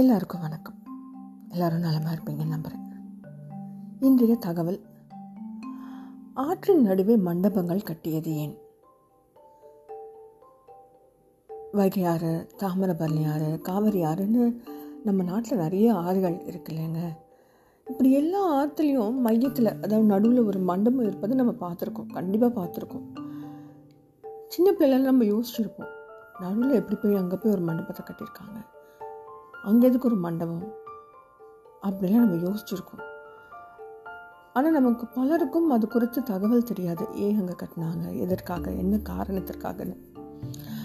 எல்லாருக்கும் வணக்கம். எல்லாரும் நலமாக இருப்பீங்கன்னு நம்புகிறேன் இன்றைய தகவல் ஆற்றின் நடுவே மண்டபங்கள் கட்டியது ஏன்? வைகை ஆறு தாமிரபரணி ஆறு காவிரி ஆறுன்னு நம்ம நாட்டில் நிறைய ஆறுகள் இருக்கு இல்லைங்க. இப்படி எல்லா ஆற்றுலேயும் மையத்தில் அதாவது நடுவில் ஒரு மண்டபம் இருப்பதை நம்ம பார்த்துருக்கோம் கண்டிப்பாக பார்த்துருக்கோம். சின்ன பிள்ளைல நம்ம யோசிச்சிருப்போம் நடுவில் எப்படி போய் அங்கே போய் ஒரு மண்டபத்தை கட்டியிருக்காங்க? அங்கே எதுக்கு ஒரு மண்டபம்? அப்படிலாம் நம்ம யோசிச்சிருக்கோம். ஆனால் நமக்கு பலருக்கும் அது குறித்து தகவல் தெரியாது. ஏன் அங்கே கட்டினாங்க? எதற்காக? என்ன காரணத்திற்காகன்னு.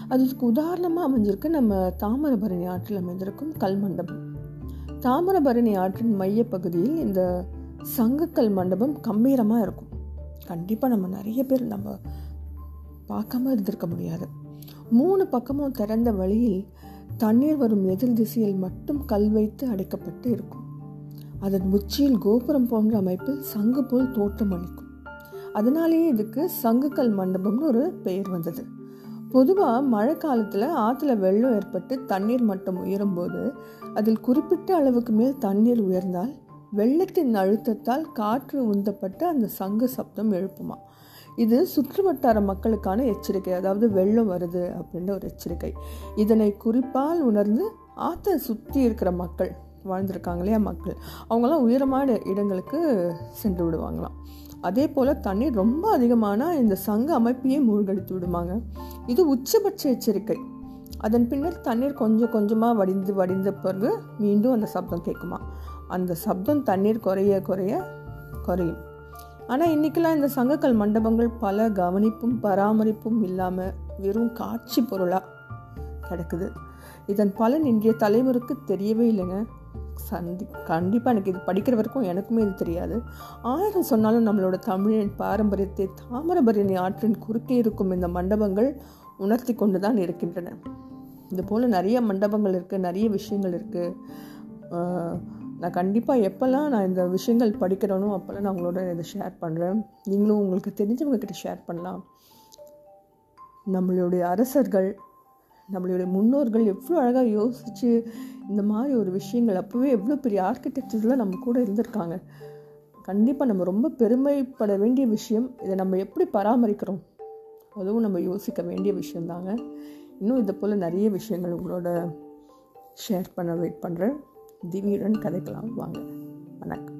அதுக்கு உதாரணமாக அமைஞ்சிருக்கு நம்ம தாமிரபரணி ஆற்றில் அமைந்திருக்கும் கல் மண்டபம். தாமிரபரணி ஆற்றின் மையப்பகுதியில் இந்த சங்கக்கல் மண்டபம் கம்பீரமாக இருக்கும். கண்டிப்பாக நம்ம நிறைய பேர் நம்ம பார்க்காம இருந்திருக்க முடியாது. மூணு பக்கமும் திறந்த வழியில் தண்ணீர் வரும் எதிர் திசையில் மட்டும் கல் வைத்து அடைக்கப்பட்டு இருக்கும். அதன் உச்சியில் கோபுரம் போன்ற அமைப்பில் சங்கு போல் தோற்றம் அளிக்கும். அதனாலேயே இதுக்கு சங்குக்கல் மண்டபம்னு ஒரு பெயர் வந்தது. பொதுவாக மழை காலத்தில் ஆற்றுல வெள்ளம் ஏற்பட்டு தண்ணீர் மட்டம் உயரும்போது அதில் குறிப்பிட்ட அளவுக்கு மேல் தண்ணீர் உயர்ந்தால் வெள்ளத்தின் அழுத்தத்தால் காற்று உந்தப்பட்டு அந்த சங்கு சப்தம் எழுப்புமா? இது சுற்றுவட்டார மக்களுக்கான எச்சரிக்கை அதாவது வெள்ளம் வருது அப்படின்ற ஒரு எச்சரிக்கை. இதனை குறிப்பால் உணர்ந்து ஆற்றை சுற்றி இருக்கிற மக்கள் வாழ்ந்திருக்காங்க இல்லையா மக்கள் அவங்களாம் உயரமான இடங்களுக்கு சென்று விடுவாங்களாம். அதே போல் தண்ணீர் ரொம்ப அதிகமான இந்த சங்க அமைப்பையே மூழ்கடித்து விடுவாங்க இது உச்சபட்ச எச்சரிக்கை. அதன் பின்னர் தண்ணீர் கொஞ்சம் கொஞ்சமாக வடிந்து வடிந்த பிறகு மீண்டும் அந்த சப்தம் கேட்குமா அந்த சப்தம் தண்ணீர் குறைய குறைய குறையும். ஆனால் இன்றைக்கெல்லாம் இந்த சங்கக்கல் மண்டபங்கள் பல கவனிப்பும் பராமரிப்பும் இல்லாமல் வெறும் காட்சி பொருளாக கிடக்குது. இதன் பலன் இன்றைய தலைமுறைக்கு தெரியவே இல்லைங்க. சந்தி கண்டிப்பாக எனக்கு இது படிக்கிற வரைக்கும் எனக்குமே இது தெரியாது. ஆயிரம் சொன்னாலும் நம்மளோட தமிழின் பாரம்பரியத்தை தாமிரபரணி ஆற்றின் குறுக்கே இருக்கும் இந்த மண்டபங்கள் உணர்த்தி கொண்டு தான் இருக்கின்றன. இது போல் நிறைய மண்டபங்கள் இருக்குது நிறைய விஷயங்கள் இருக்குது நான் கண்டிப்பாக எப்போல்லாம் நான் இந்த விஷயங்கள் படிக்கிறேனோ அப்போல்லாம் நான் உங்களோட இதை ஷேர் பண்ணுறேன் நீங்களும் உங்களுக்கு தெரிஞ்சவங்க கிட்ட ஷேர் பண்ணலாம். நம்மளுடைய அரசர்கள் நம்மளுடைய முன்னோர்கள் எவ்வளோ அழகாக யோசித்து இந்த மாதிரி ஒரு விஷயங்கள் அப்போவே எவ்வளோ பெரிய ஆர்கிடெக்சர்லாம் நம்ம கூட இருந்திருக்காங்க. கண்டிப்பாக நம்ம ரொம்ப பெருமைப்பட வேண்டிய விஷயம் இதை நம்ம எப்படி பராமரிக்கிறோம்? அதுவும் நம்ம யோசிக்க வேண்டிய விஷயந்தாங்க இன்னும் இதை போல் நிறைய விஷயங்கள் உங்களோட ஷேர் பண்ண வெயிட் பண்ணுறேன் திவியுடன் கதைக்கலாம். வாங்க. வணக்கம்.